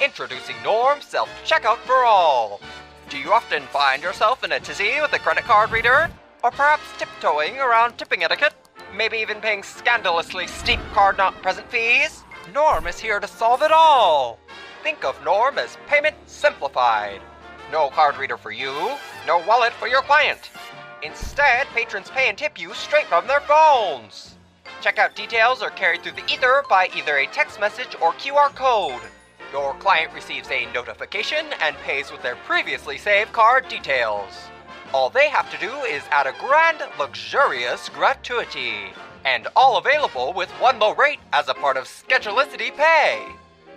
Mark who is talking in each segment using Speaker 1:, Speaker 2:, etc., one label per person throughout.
Speaker 1: Introducing Norm Self Checkout for All. Do you often find yourself in a tizzy with a credit card reader? Or perhaps tiptoeing around tipping etiquette? Maybe even paying scandalously steep card not present fees? Norm is here to solve it all. Think of Norm as payment simplified. No card reader for you, no wallet for your client. Instead, patrons pay and tip you straight from their phones. Checkout details are carried through the ether by either a text message or QR code. Your client receives a notification and pays with their previously saved card details. All they have to do is add a grand, luxurious gratuity. And all available with one low rate as a part of Schedulicity Pay.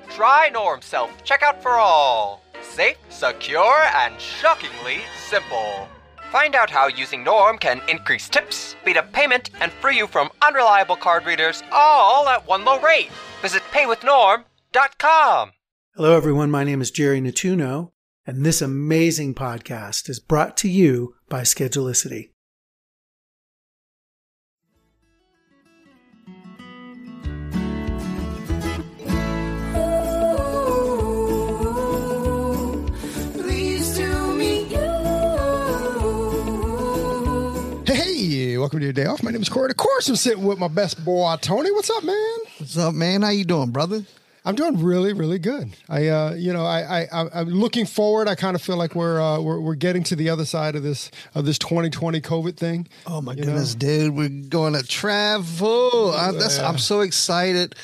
Speaker 1: Try Norm Self Checkout for All. Safe, secure, and shockingly simple. Find out how using Norm can increase tips, speed up payment, and free you from unreliable card readers all at one low rate. Visit paywithnorm.com.
Speaker 2: Hello, everyone. My name is Jerry Natuno, and this amazing podcast is brought to you by Schedulicity.
Speaker 3: Hey, welcome to your day off. My name is Corey. Of course, I'm sitting with my best boy, Tony. What's up, man?
Speaker 4: What's up, man? How you doing, brother?
Speaker 3: I'm doing really, really good. I, uh, you know, I, I, I'm looking forward. I kind of feel like we're, uh, we're, we're getting to the other side of this, of this 2020 COVID thing.
Speaker 4: Oh my
Speaker 3: You
Speaker 4: goodness,
Speaker 3: know?
Speaker 4: dude! We're going to travel. I, that's, I'm so excited.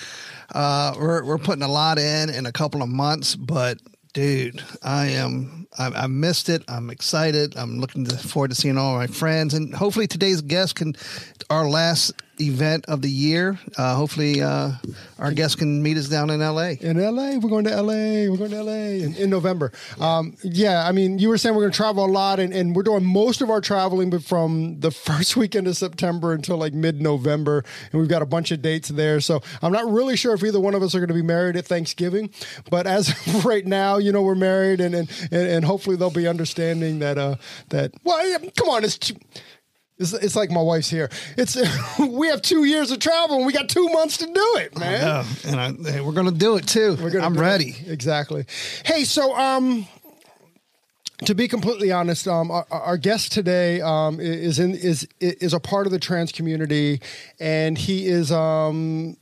Speaker 4: Uh, we're we're putting a lot in in a couple of months, but dude, I am I, I missed it. I'm excited. I'm looking forward to seeing all my friends, and hopefully today's guest can our last event of the year. Uh, hopefully, uh, our guests can meet us down in L.A.
Speaker 3: In LA, we're going to LA. We're going to LA in, in November. Um, yeah, I mean, you were saying we're going to travel a lot, and, and we're doing most of our traveling, from the first weekend of September until like mid November, and we've got a bunch of dates there. So I'm not really sure if either one of us are going to be married at Thanksgiving, but as of right now, you know, we're married, and and and, and hopefully they'll be understanding that uh that well, come on, it's. It's, it's like my wife's here. It's we have two years of travel and we got two months to do it, man.
Speaker 4: Yeah, and I, hey, we're going to do it too.
Speaker 3: We're gonna
Speaker 4: I'm
Speaker 3: do it.
Speaker 4: ready.
Speaker 3: Exactly. Hey, so um, to be completely honest, um, our, our guest today um, is in is is a part of the trans community, and he is um.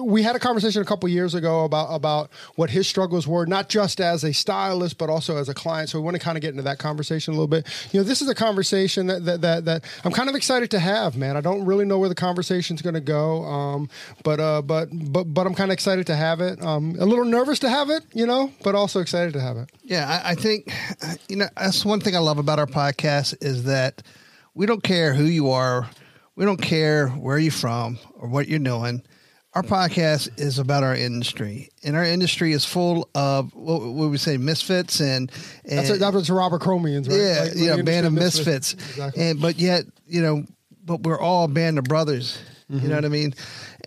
Speaker 3: We had a conversation a couple years ago about about what his struggles were, not just as a stylist, but also as a client. So we want to kind of get into that conversation a little bit. You know, this is a conversation that that that, that I'm kind of excited to have, man. I don't really know where the conversation's going to go, um, but uh, but but but I'm kind of excited to have it. Um, a little nervous to have it, you know, but also excited to have it.
Speaker 4: Yeah, I, I think you know that's one thing I love about our podcast is that we don't care who you are, we don't care where you're from or what you're doing. Our podcast is about our industry, and our industry is full of what, what we say misfits and, and
Speaker 3: That's a, that was Robert Cromeans, right?
Speaker 4: yeah,
Speaker 3: Like,
Speaker 4: you know, band of
Speaker 3: industry
Speaker 4: misfits,
Speaker 3: Exactly.
Speaker 4: and but yet you know, but we're all a band of brothers. You
Speaker 3: Mm-hmm.
Speaker 4: know what I mean?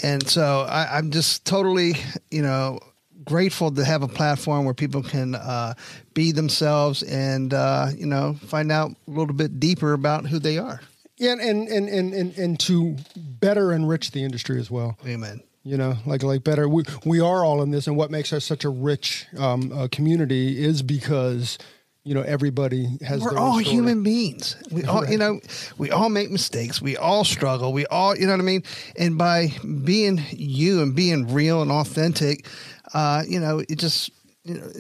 Speaker 4: And so I, I'm just totally, you know, grateful to have a platform where people can uh, be themselves and uh, you know find out a little bit deeper about who they are.
Speaker 3: yeah, and, and and and and to better enrich the industry as well.
Speaker 4: Amen.
Speaker 3: You know like like better we, we are all in this and what makes us such a rich um, uh, community is because you know everybody has
Speaker 4: We're
Speaker 3: their own
Speaker 4: all
Speaker 3: story.
Speaker 4: human beings. We all, you know, we all make mistakes. We all struggle. We all, you know what I mean. And by being you and being real and authentic, uh, you know, it just you know,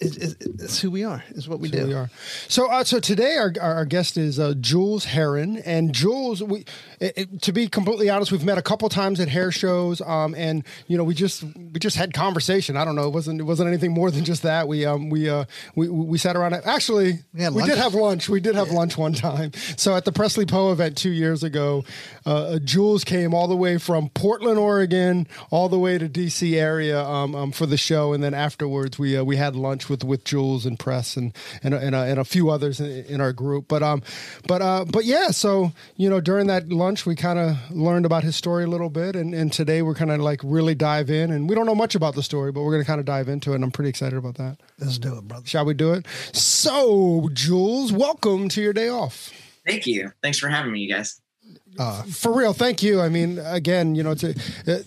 Speaker 4: it, it, it's who we are. Is what we
Speaker 3: Here
Speaker 4: do.
Speaker 3: we are. So, uh, so today our, our guest is uh, Jules Heron, and Jules, we it, it- to be completely honest, we've met a couple times at hair shows, um, and you know we just we just had conversation. I don't know, it wasn't it wasn't anything more than just that. We um we uh we we sat around. Actually,
Speaker 4: We
Speaker 3: we did have lunch. We did have lunch one time. So at the Presley Poe event two years ago, uh, Jules came all the way from Portland, Oregon, all the way to DC area um, um, for the show, and then afterwards we uh, we had lunch with with Jules and Press and and, and, uh, and a few others in, in our group. But um, but uh, but yeah. So you know, during that lunch, we kind of learned about his story a little bit, and and today we're kind of like really dive in, and we don't know much about the story, but we're going to kind of dive into it, and I'm pretty excited about that.
Speaker 4: Let's do it, brother.
Speaker 3: Shall we do it? So, Jules, welcome to your day off.
Speaker 5: Thank you. Thanks for having me, you guys.
Speaker 3: For real, thank you. I mean, again, you know, to, uh,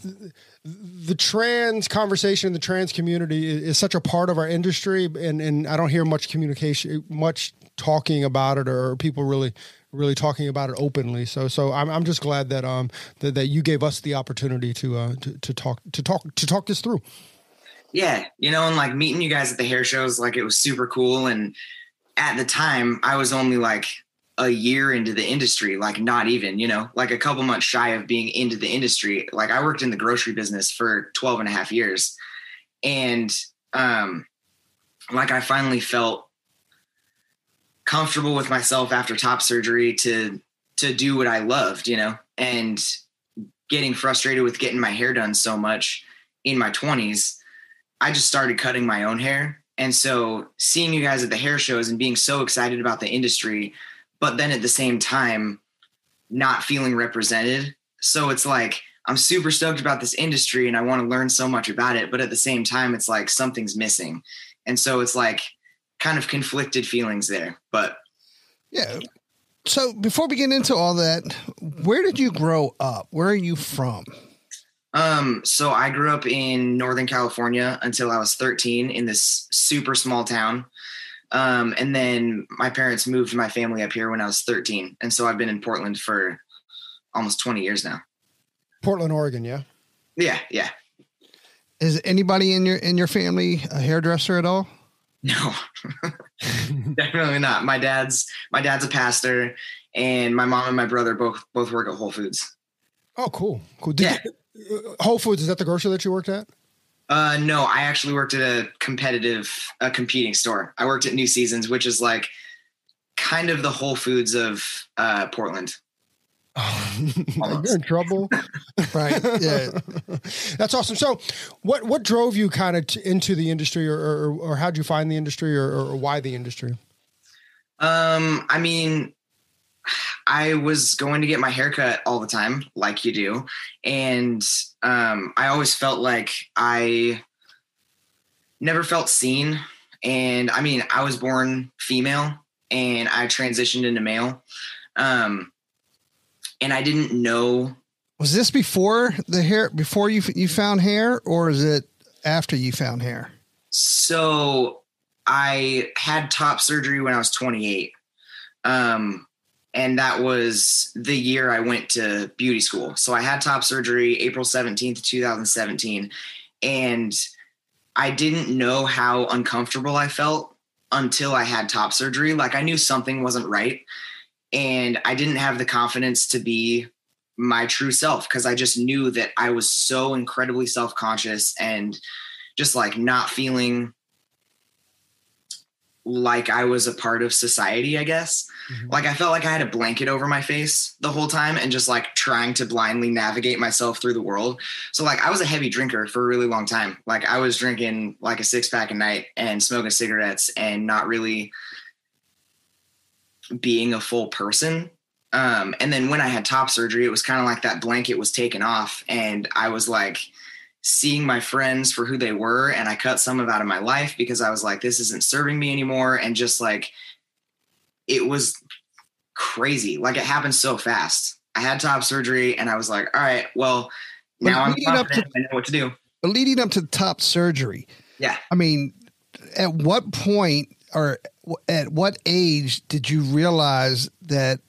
Speaker 3: the trans conversation, in the trans community is, is such a part of our industry, and and I don't hear much communication, much talking about it, or people really really talking about it openly. So so I'm I'm just glad that um that, that you gave us the opportunity to uh to, to talk to talk to talk this through.
Speaker 5: Yeah, you know, and like meeting you guys at the hair shows, like it was super cool. And at the time, I was only like a year into the industry, like not even, you know, like a couple months shy of being into the industry. Like I worked in the grocery business for 12 and a half years. And um like I finally felt comfortable with myself after top surgery to to do what I loved, you know, and getting frustrated with getting my hair done so much in my 20s, I just started cutting my own hair. And so seeing you guys at the hair shows and being so excited about the industry, but then at the same time not feeling represented. So it's like I'm super stoked about this industry and I want to learn so much about it, but at the same time it's like something's missing. And so it's like kind of conflicted feelings there. But
Speaker 4: Yeah. So before we get into all that, where did you grow up? Where are you from?
Speaker 5: Um, so I grew up in Northern California until I was 13 in this super small town. Um, and then my parents moved my family up here when I was 13. And so I've been in Portland for almost 20 years now.
Speaker 3: Portland, Oregon, yeah.
Speaker 5: Yeah, yeah.
Speaker 4: Is anybody in your in your family a hairdresser at all?
Speaker 5: No. Definitely not. My dad's my dad's a pastor and my mom and my brother both both work at Whole Foods.
Speaker 3: Oh, cool, cool. Did
Speaker 5: Yeah.
Speaker 3: you, uh, Whole Foods is that the grocery that you worked at?
Speaker 5: Uh, no, I actually worked at a competitive, a competing store. I worked at New Seasons, which is like kind of the Whole Foods of uh, Portland.
Speaker 3: You're in trouble.
Speaker 4: Right. Yeah.
Speaker 3: That's awesome. So, what what drove you kind of t- into the industry, or or, or how'd you find the industry, or, or why the industry?
Speaker 5: Um, I mean, I was going to get my haircut all the time, like you do, and um, I always felt like I never felt seen. And I mean, I was born female, and I transitioned into male, um, and I didn't know
Speaker 4: Was this before the hair before you you found hair or is it after you found hair?
Speaker 5: So I had top surgery when I was 28. Um, and that was the year I went to beauty school. So I had top surgery April 17th, 2017. And I didn't know how uncomfortable I felt until I had top surgery. Like I knew something wasn't right. And I didn't have the confidence to be my true self because I just knew that I was so incredibly self conscious and just like not feeling like I was a part of society, I guess. Like I felt like I had a blanket over my face the whole time and just like trying to blindly navigate myself through the world. So like I was a heavy drinker for a really long time. Like I was drinking like a six pack a night and smoking cigarettes and not really being a full person. Um, and then when I had top surgery, it was kind of like that blanket was taken off and I was like seeing my friends for who they were and I cut some of out of my life because I was like this isn't serving me anymore and just like it was crazy like it happened so fast I had top surgery and I was like all right well now I'm
Speaker 4: up to-
Speaker 5: I know what to do
Speaker 4: But leading up to the top surgery,
Speaker 5: yeah
Speaker 4: I mean, at what point or at what age did you realize that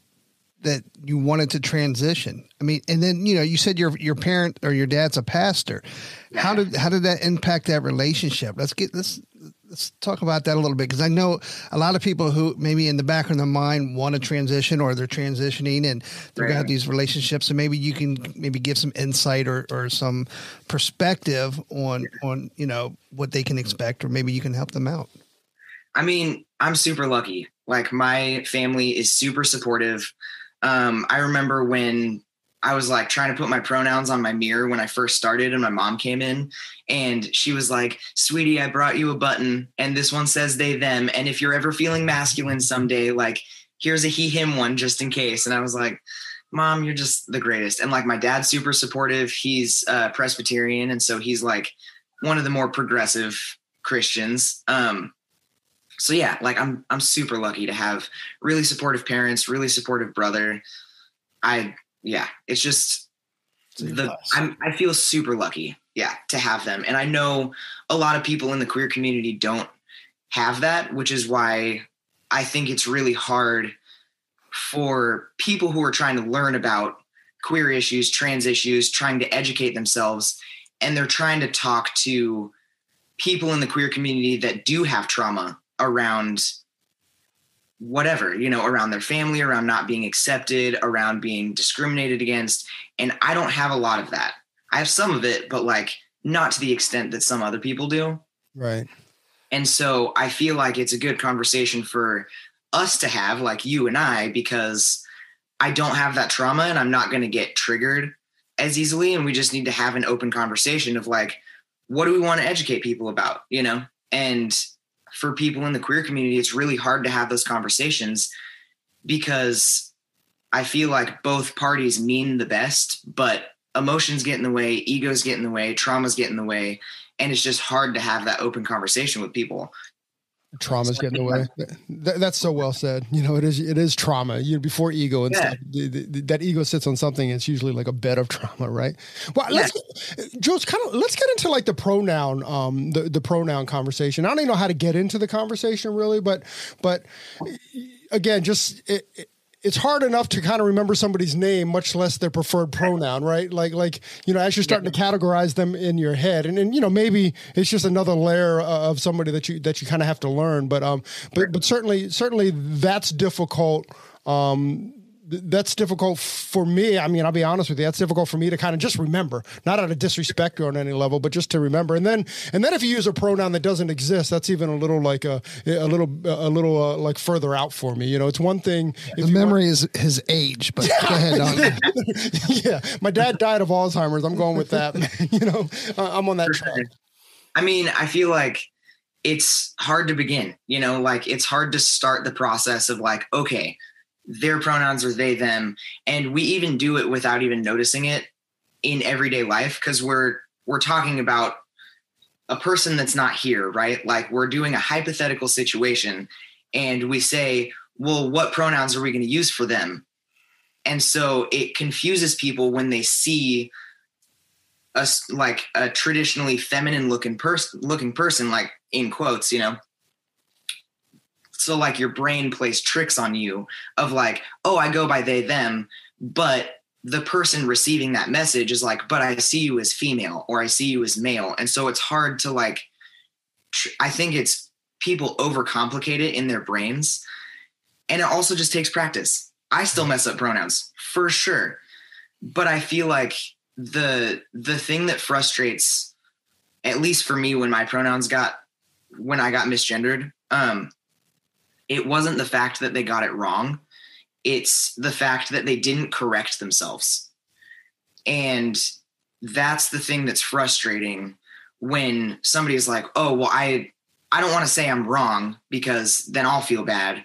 Speaker 4: that you wanted to transition? I mean, and then you know, you said your your parent or your dad's a pastor. How did how did that impact that relationship? Let's get let's let's talk about that a little bit because I know a lot of people who maybe in the back of their mind want to transition or they're transitioning and they're gonna have these relationships. So maybe you can maybe give some insight or, or some perspective on on you know what they can expect, or maybe you can help them out.
Speaker 5: I mean, I'm super lucky. Like my family is super supportive. Um, I remember when I was like trying to put my pronouns on my mirror when I first started, and my mom came in and she was like, Sweetie, I brought you a button, and this one says they, them. And if you're ever feeling masculine someday, like, here's a he, him one just in case. And I was like, Mom, you're just the greatest. And like, my dad's super supportive. He's uh, Presbyterian. And so he's like one of the more progressive Christians. Um, so yeah, like I'm I'm super lucky to have really supportive parents, really supportive brother. I yeah, it's just the I'm, I feel super lucky, yeah, to have them. And I know a lot of people in the queer community don't have that, which is why I think it's really hard for people who are trying to learn about queer issues, trans issues, trying to educate themselves, and they're trying to talk to people in the queer community that do have trauma around whatever, you know, around their family, around not being accepted, around being discriminated against. And I don't have a lot of that. I have some of it, but like not to the extent that some other people do.
Speaker 3: Right.
Speaker 5: And so I feel like it's a good conversation for us to have, like you and I, because I don't have that trauma and I'm not going to get triggered as easily. And we just need to have an open conversation of like, what do we want to educate people about, you know? And for people in the queer community, it's really hard to have those conversations because I feel like both parties mean the best, but emotions get in the way, egos get in the way, traumas get in the way, and it's just hard to have that open conversation with people
Speaker 3: traumas get in the way. That, that's so well said. You know, it is it is trauma. You know, before ego and yeah. stuff, the, the, that ego sits on something. It's usually like a bed of trauma, right? Well, yeah. let's Joe's kind of let's get into like the pronoun, um, the the pronoun conversation. I don't even know how to get into the conversation really, but but again, just it, it, it's hard enough to kind of remember somebody's name, much less their preferred pronoun, right? Like, like you know, as you're starting to categorize them in your head, and, and you know, maybe it's just another layer of somebody that you that you kind of have to learn. But um, but but certainly, certainly that's difficult. Um, that's difficult for me. I mean, I'll be honest with you. That's difficult for me to kind of just remember, not out of disrespect or on any level, but just to remember. And then, and then if you use a pronoun that doesn't exist, that's even a little like a, a little, a little uh, like further out for me. You know, it's one thing.
Speaker 4: The memory want, is his age, but go ahead.
Speaker 3: yeah. My dad died of Alzheimer's. I'm going with that. you know, I'm on that track.
Speaker 5: I mean, I feel like it's hard to begin, you know, like it's hard to start the process of like, okay, their pronouns are they them. And we even do it without even noticing it in everyday life because we're we're talking about a person that's not here right? Like we're doing a hypothetical situation and we say well what pronouns are we going to use for them? And so it confuses people when they see us like a traditionally feminine looking person looking person like in quotes you know so like your brain plays tricks on you of like oh i go by they them but the person receiving that message is like but i see you as female or i see you as male. And so it's hard to like tr- i think it's people overcomplicate it in their brains. And it also just takes practice. I still mess up pronouns for sure. But i feel like the the thing that frustrates at least for me when my pronouns got when i got misgendered um it wasn't the fact that they got it wrong. It's the fact that they didn't correct themselves. And that's the thing that's frustrating when somebody is like oh well i i don't want to say i'm wrong because then i'll feel bad.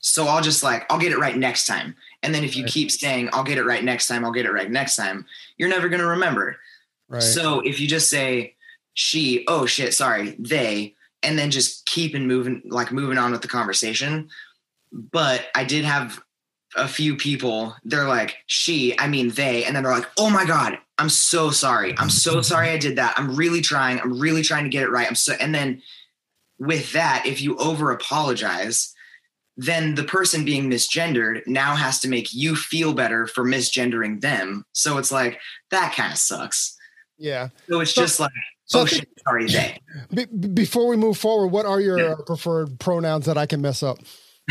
Speaker 5: So i'll just like i'll get it right next time. And then if you right. keep saying i'll get it right next time i'll get it right next time you're never going to remember. Right. so if you just say she oh shit sorry they and then just keep and moving like moving on with the conversation. But i did have a few people they're like she i mean they and then they're like oh my god i'm so sorry. I'm so sorry i did that. I'm really trying. I'm really trying to get it right. I'm so and then with that if you over apologize then the person being misgendered now has to make you feel better for misgendering them. So it's like that kind of sucks.
Speaker 3: Yeah.
Speaker 5: So it's so, just like
Speaker 3: So
Speaker 5: oh
Speaker 3: think-
Speaker 5: shit, sorry, they.
Speaker 3: Be- before we move forward, what are your
Speaker 5: Yeah.
Speaker 3: uh, preferred pronouns that I can mess up?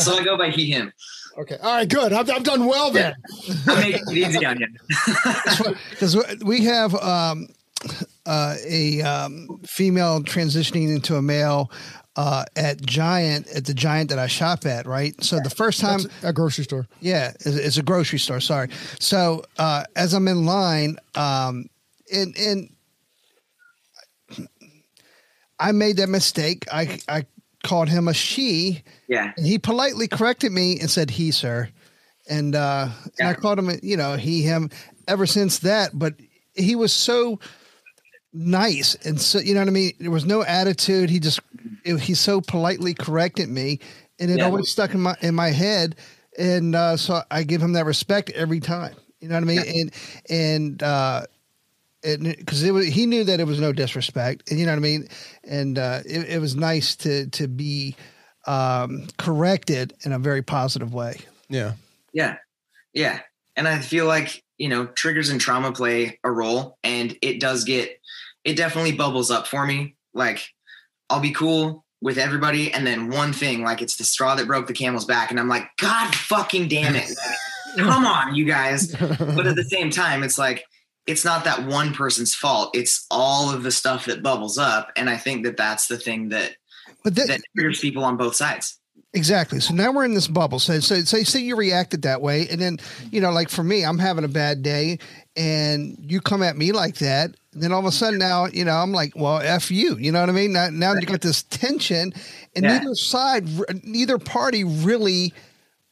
Speaker 5: so I go by he, him.
Speaker 3: Okay. All right. Good. I've, I've done well then.
Speaker 5: I'm making it easy on you.
Speaker 4: because we have um, uh, a um, female transitioning into a male uh, at Giant at the Giant that I shop at. Right. So the first time,
Speaker 3: That's a grocery store.
Speaker 4: yeah, it's, it's a grocery store. Sorry. So uh, as I'm in line, um, and and I made that mistake. I I called him a she.
Speaker 5: Yeah.
Speaker 4: And he politely corrected me and said he, sir. And uh and I called him, you know, he him ever since that, but he was so nice and so you know what I mean? There was no attitude. He just it, he so politely corrected me and it
Speaker 5: Yeah.
Speaker 4: always stuck in my in my head. And uh so I give him that respect every time. You know what I mean? And and uh because it was he knew that it was no disrespect, and you know what I mean, and uh, it, it was nice to to be um, corrected in a very positive way.
Speaker 3: Yeah.
Speaker 5: Yeah. Yeah. And I feel like, you know, triggers and trauma play a role and it does get, it definitely bubbles up for me. Like I'll be cool with everybody. And then one thing, like it's the straw that broke the camel's back. And I'm like, God fucking damn it. Come on, you guys. But at the same time, it's like, it's not that one person's fault. It's all of the stuff that bubbles up. And I think that that's the thing that,
Speaker 4: But that,
Speaker 5: that triggers people on both sides.
Speaker 4: Exactly. So now we're in this bubble. So, so, so say you reacted that way, and then you know, like for me, I'm having a bad day, and you come at me like that. And then all of a sudden, now you know, I'm like, well, f you. You know what I mean? Now, now you got this tension, and
Speaker 5: Yeah.
Speaker 4: neither side, neither party really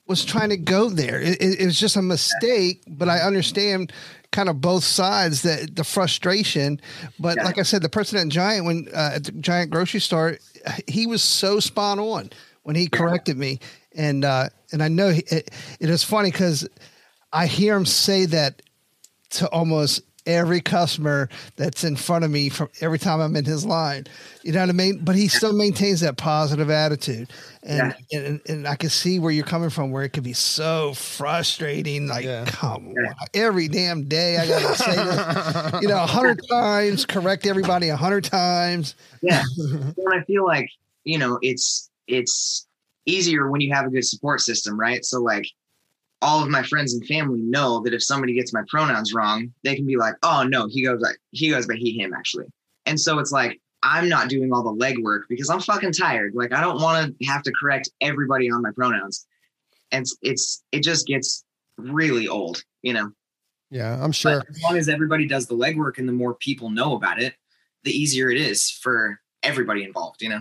Speaker 4: was trying to go there. It, it, was just a mistake, but I understand kind of both sides that the frustration. But
Speaker 5: Yeah.
Speaker 4: like I said, the person at Giant when uh, at the Giant grocery store, he was so spot on when he corrected me, and uh, and I know he, it, it is funny because I hear him say that to almost every customer that's in front of me from every time I'm in his line. You know what I mean? But he still maintains that positive attitude. And, and and I can see where you're coming from, where it could be so frustrating. Like,
Speaker 3: Yeah.
Speaker 4: come on, every damn day I gotta say this, you know, a hundred times, correct everybody a hundred times.
Speaker 5: Yeah. and I feel like, you know, it's it's easier when you have a good support system, right? So like all of my friends and family know that if somebody gets my pronouns wrong, they can be like, "Oh no, he goes like he goes by he him actually." And so it's like I'm not doing all the legwork because I'm fucking tired. Like I don't want to have to correct everybody on my pronouns. And it's, it's it just gets really old, you know.
Speaker 3: Yeah. I'm sure.
Speaker 5: But as long as everybody does the legwork and the more people know about it, the easier it is for everybody involved, you know.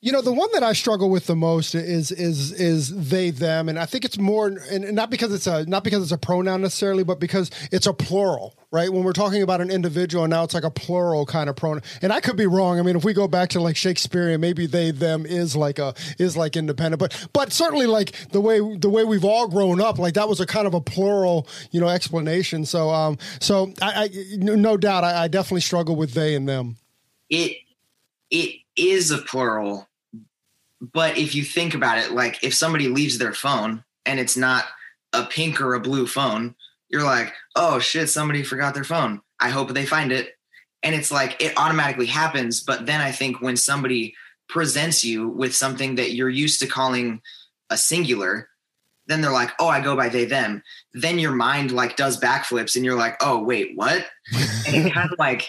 Speaker 3: You know, the one that I struggle with the most is is is they them, and I think it's more, and not because it's a not because it's a pronoun necessarily, but because it's a plural, right? When we're talking about an individual, and now it's like a plural kind of pronoun. And I could be wrong. I mean, if we go back to like Shakespearean, maybe they them is like a is like independent, but but certainly like the way the way we've all grown up, like that was a kind of a plural, you know, explanation. So um, so I, I no doubt I, I definitely struggle with they and them.
Speaker 5: it it is a plural but if you think about it like if somebody leaves their phone and it's not a pink or a blue phone you're like oh shit somebody forgot their phone. I hope they find it. And it's like it automatically happens but then i think when somebody presents you with something that you're used to calling a singular then they're like oh i go by they them. Then your mind like does backflips and you're like oh wait what? And it kind of like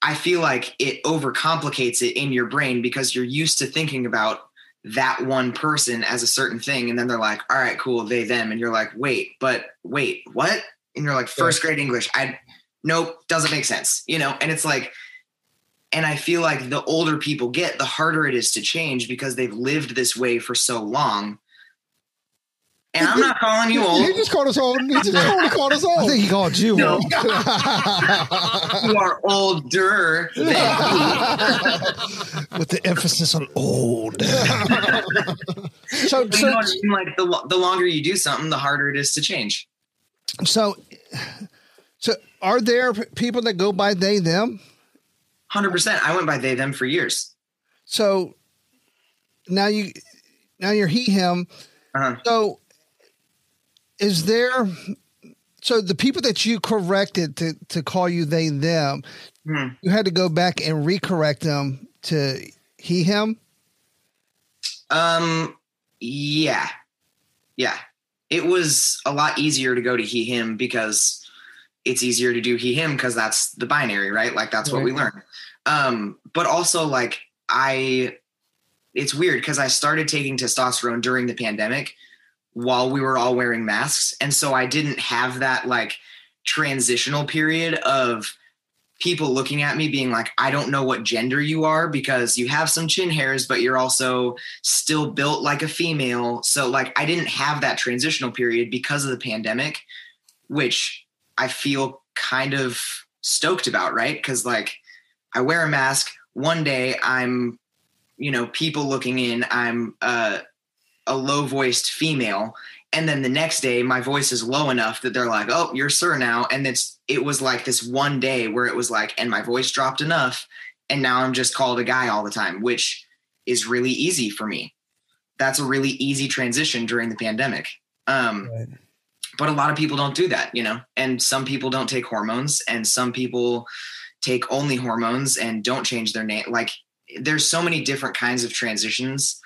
Speaker 5: I feel like it overcomplicates it in your brain because you're used to thinking about that one person as a certain thing. And then they're like, all right, cool, they, them. And you're like, wait, but wait, what? And you're like, first grade English. I, nope, doesn't make sense, you know? And it's like, and I feel like the older people get, the harder it is to change because they've lived this way for so long. And I'm not calling you old.
Speaker 3: He just called us old. He just totally called us old.
Speaker 4: I think he called you.
Speaker 5: No.
Speaker 4: old.
Speaker 5: You are older than me.
Speaker 4: with the emphasis on old. so,
Speaker 5: You
Speaker 4: so,
Speaker 5: know what I mean? Like the, the longer you do something, the harder it is to change.
Speaker 4: so, so, are there people that go by they them?
Speaker 5: Hundred percent. I went by they them for years.
Speaker 4: So now you, now you're he him.
Speaker 5: Uh-huh.
Speaker 4: So, is there So the people that you corrected to to call you they them,
Speaker 5: Mhm.
Speaker 4: you had to go back and recorrect them to he him.
Speaker 5: Um, yeah, yeah. It was a lot easier to go to he him because it's easier to do he him because that's the binary, right? Like that's what we learn. Um, but also like I, it's weird because I started taking testosterone during the pandemic while we were all wearing masks, and so I didn't have that like transitional period of people looking at me being like, I don't know what gender you are because you have some chin hairs, but you're also still built like a female. So, like, I didn't have that transitional period because of the pandemic, which I feel kind of stoked about, right? Because, like, I wear a mask. One day I'm, you know, people looking in, I'm uh, a low voiced female. And then the next day, my voice is low enough that they're like, "Oh, you're sir now." And it's it was like this one day where it was like, and my voice dropped enough, and now I'm just called a guy all the time, which is really easy for me. That's a really easy transition during the pandemic. Um,
Speaker 4: Right.
Speaker 5: But a lot of people don't do that, you know. And some people don't take hormones, and some people take only hormones and don't change their name. Like, there's so many different kinds of transitions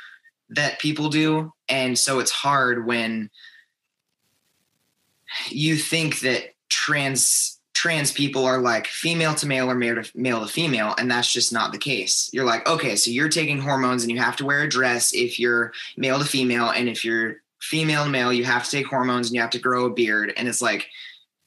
Speaker 5: that people do. And so it's hard when you think that trans trans people are like female to male or male to, male to female and that's just not the case. You're like okay so you're taking hormones and you have to wear a dress if you're male to female. And if you're female to male you have to take hormones and you have to grow a beard. And it's like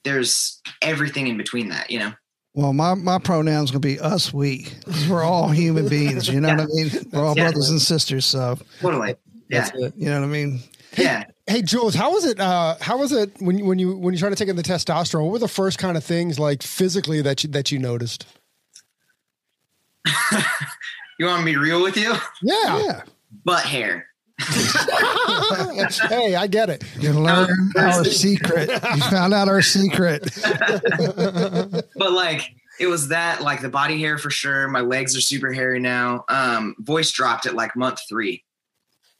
Speaker 5: there's everything in between that you know
Speaker 4: Well, my my pronouns gonna be us we. 'Cause We're all human beings. You know what I mean? We're all
Speaker 5: Yeah.
Speaker 4: brothers and sisters. So
Speaker 5: totally yeah
Speaker 4: that's it. You know what I mean?
Speaker 5: yeah
Speaker 3: Hey Jules, how was it? Uh, how was it when you, when you when you started taking the testosterone? What were the first kind of things like physically that you that you noticed?
Speaker 5: you want me to be real with you
Speaker 3: Yeah.
Speaker 4: Yeah.
Speaker 5: butt hair
Speaker 3: hey, I get it.
Speaker 4: You learned our secret. You found out our secret.
Speaker 5: but like it was that like the body hair for sure. My legs are super hairy now. Um voice dropped at like month three.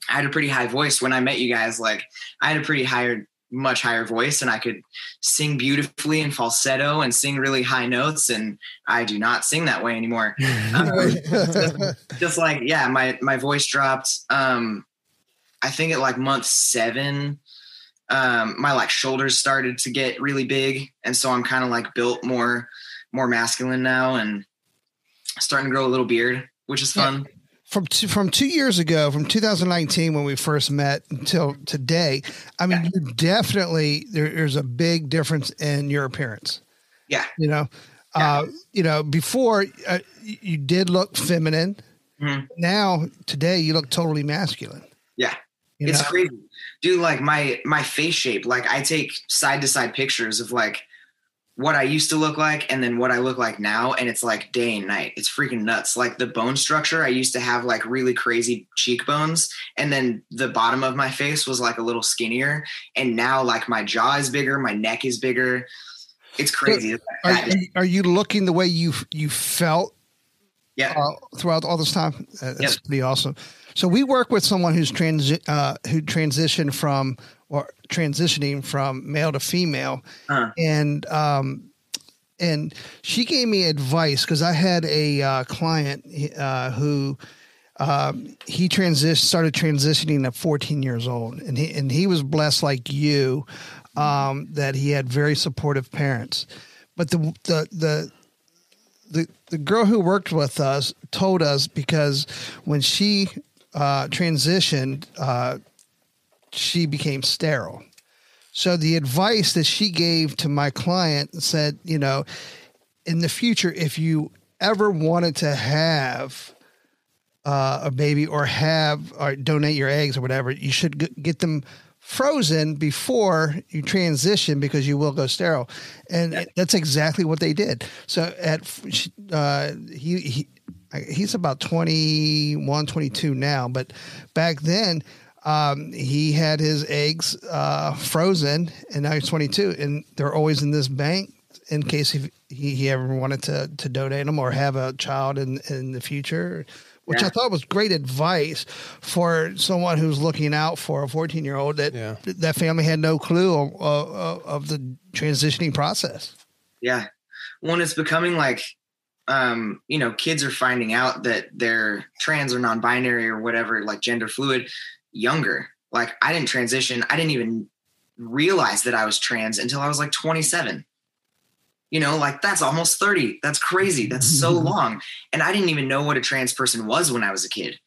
Speaker 5: I had a pretty high voice when i met you guys. Like i had a pretty higher much higher voice and i could sing beautifully in falsetto and sing really high notes and i do not sing that way anymore. Um, just like yeah my my voice dropped. Um i think at like month seven um my like shoulders started to get really big and so i'm kind of like built more more masculine now and starting to grow a little beard which is fun
Speaker 4: from two, from two years ago, from 2019 when we first met until today, I mean, you definitely there, there's a big difference in your appearance.
Speaker 5: yeah
Speaker 4: You know, uh, you know, before uh, you did look feminine.
Speaker 5: Mhm.
Speaker 4: Now today you look totally masculine.
Speaker 5: yeah
Speaker 4: You
Speaker 5: it's
Speaker 4: know?
Speaker 5: crazy dude like my my face shape like i take side to side pictures of like what i used to look like and then what i look like now and it's like day and night it's freaking nuts like the bone structure i used to have like really crazy cheekbones and then the bottom of my face was like a little skinnier and now like my jaw is bigger my neck is bigger it's crazy
Speaker 4: Are,
Speaker 5: That-
Speaker 4: are you looking the way you you felt
Speaker 5: yeah
Speaker 4: uh, throughout all this time? Uh, That's
Speaker 5: Yep.
Speaker 4: pretty awesome. So we work with someone who's transi- uh, who transitioned from or transitioning from male to female,
Speaker 5: Uh-huh.
Speaker 4: and um, and she gave me advice because I had a uh, client uh, who. Um, he transition started transitioning at 14 years old, and he and he was blessed like you, um, that he had very supportive parents. But the the the the the girl who worked with us told us because when she uh, transitioned, uh, she became sterile. So the advice that she gave to my client said, you know, in the future, if you ever wanted to have uh, a baby or have or donate your eggs or whatever, you should g- get them frozen before you transition because you will go sterile. And that's exactly what they did. So at uh, he, he he's about 21, 22 now, but back then um, he had his eggs uh, frozen and now he's 22 and they're always in this bank in case he, he, he ever wanted to, to donate them or have a child in, in the future which
Speaker 5: Yeah.
Speaker 4: I thought was great advice for someone who's looking out for a 14 year old that
Speaker 3: Yeah.
Speaker 4: that family had no clue of, of, of the transitioning process.
Speaker 5: Yeah. One it's becoming like, um, you know, kids are finding out that they're trans or non binary or whatever, like gender fluid, younger. Like, I didn't transition. I didn't even realize that I was trans until I was like 27. You know, like that's almost 30. That's crazy. That's so long. And I didn't even know what a trans person was when I was a kid.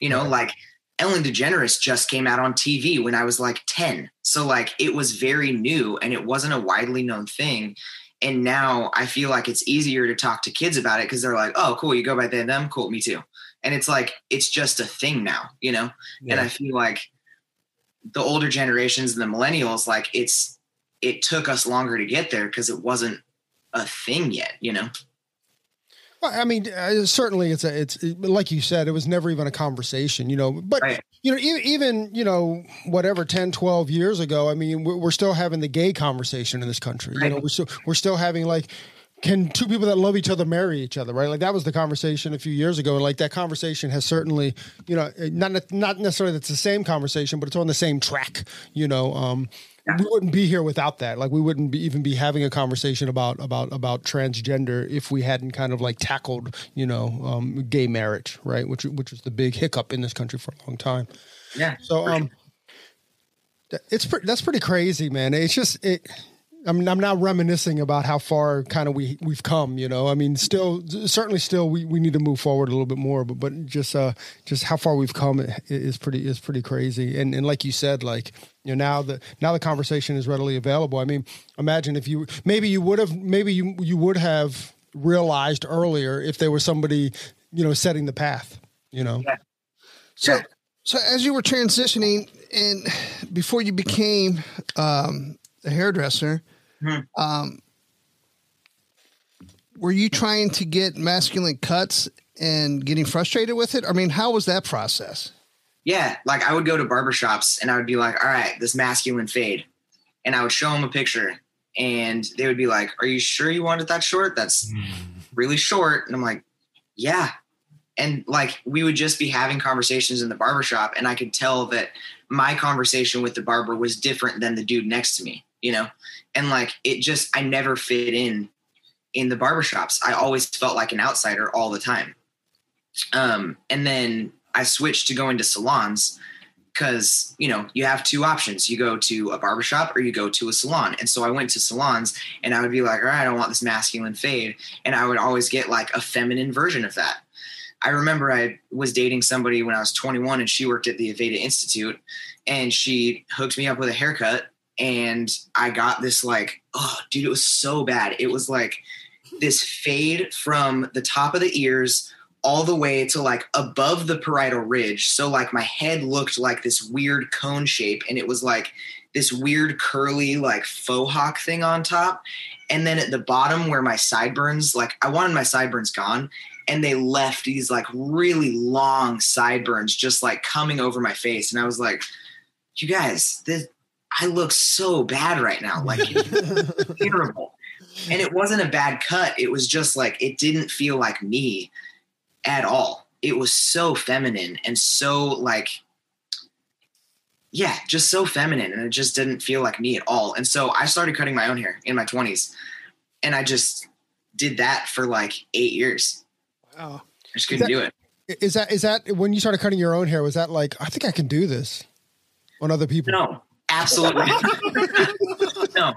Speaker 5: You know, like Ellen DeGeneres just came out on TV when I was like 10. So like it was very new and it wasn't a widely known thing. And now I feel like it's easier to talk to kids about it because they're like, oh, cool, you go by they, them, cool, me too. And it's like it's just a thing now, you know? And I feel like the older generations and the millennials, like it's it took us longer to get there because it wasn't a thing yet, you know?
Speaker 3: I mean, uh, certainly it's a, it's it- like you said, it was never even a conversation, you know, but
Speaker 5: Right.
Speaker 3: you know, even, even, you know, whatever, 10, 12 years ago, I mean, we're, we're still having the gay conversation in this country, you know, we're still, we're still having like, can two people that love each other marry each other, right? Like that was the conversation a few years ago. And like that conversation has certainly, you know, not, not necessarily that's the same conversation, but it's on the same track, you know, um, we wouldn't be here without that. Like we wouldn't be, even be having a conversation about about about transgender if we hadn't kind of like tackled, you know, um, gay marriage, right? Which which was the big hiccup in this country for a long time.
Speaker 5: Yeah.
Speaker 3: So um, it's pre- that's pretty crazy, man. It's just it. I mean, I'm now reminiscing about how far kind of we we've come. You know, I mean, still certainly still we, we need to move forward a little bit more, but but just uh just how far we've come is pretty is pretty crazy. And and like you said, like you know now the now the conversation is readily available. I mean, imagine if you maybe you would have maybe you you would have realized earlier if there was somebody you know setting the path. You know.
Speaker 5: Yeah.
Speaker 4: So,
Speaker 5: Yeah.
Speaker 4: so as you were transitioning and before you became um, a hairdresser,
Speaker 5: Mhm.
Speaker 4: um, were you trying to get masculine cuts and getting frustrated with it? I mean, how was that process?
Speaker 5: Yeah, like I would go to barbershops and I would be like, all right, this masculine fade. And I would show them a picture and they would be like, are you sure you wanted that short? That's really short. And I'm like, yeah. And like we would just be having conversations in the barbershop and I could tell that my conversation with the barber was different than the dude next to me, you know? And like it just, I never fit in in the barbershops. I always felt like an outsider all the time. Um, and then I switched to going to salons because you know you have two options you go to a barbershop or you go to a salon and so i went to salons and i would be like all right i don't want this masculine fade and i would always get like a feminine version of that i remember i was dating somebody when i was 21 and she worked at the aveda institute and she hooked me up with a haircut and i got this like oh dude it was so bad it was like this fade from the top of the ears all the way to like above the parietal ridge. So like my head looked like this weird cone shape and it was like this weird curly like faux hawk thing on top. And then at the bottom where my sideburns, like I wanted my sideburns gone and they left these like really long sideburns just like coming over my face. And I was like, you guys, this I look so bad right now. Like terrible. And it wasn't a bad cut. It was just like it didn't feel like me at all. It was so feminine and so like yeah, just so feminine and it just didn't feel like me at all. And so I started cutting my own hair in my 20s. And I just did that for like 8 years.
Speaker 4: Wow.
Speaker 5: I just couldn't
Speaker 3: Is
Speaker 5: do it.
Speaker 3: Is that is that when you started cutting your own hair? Was that like I think I can do this on other people?
Speaker 5: No, absolutely. no.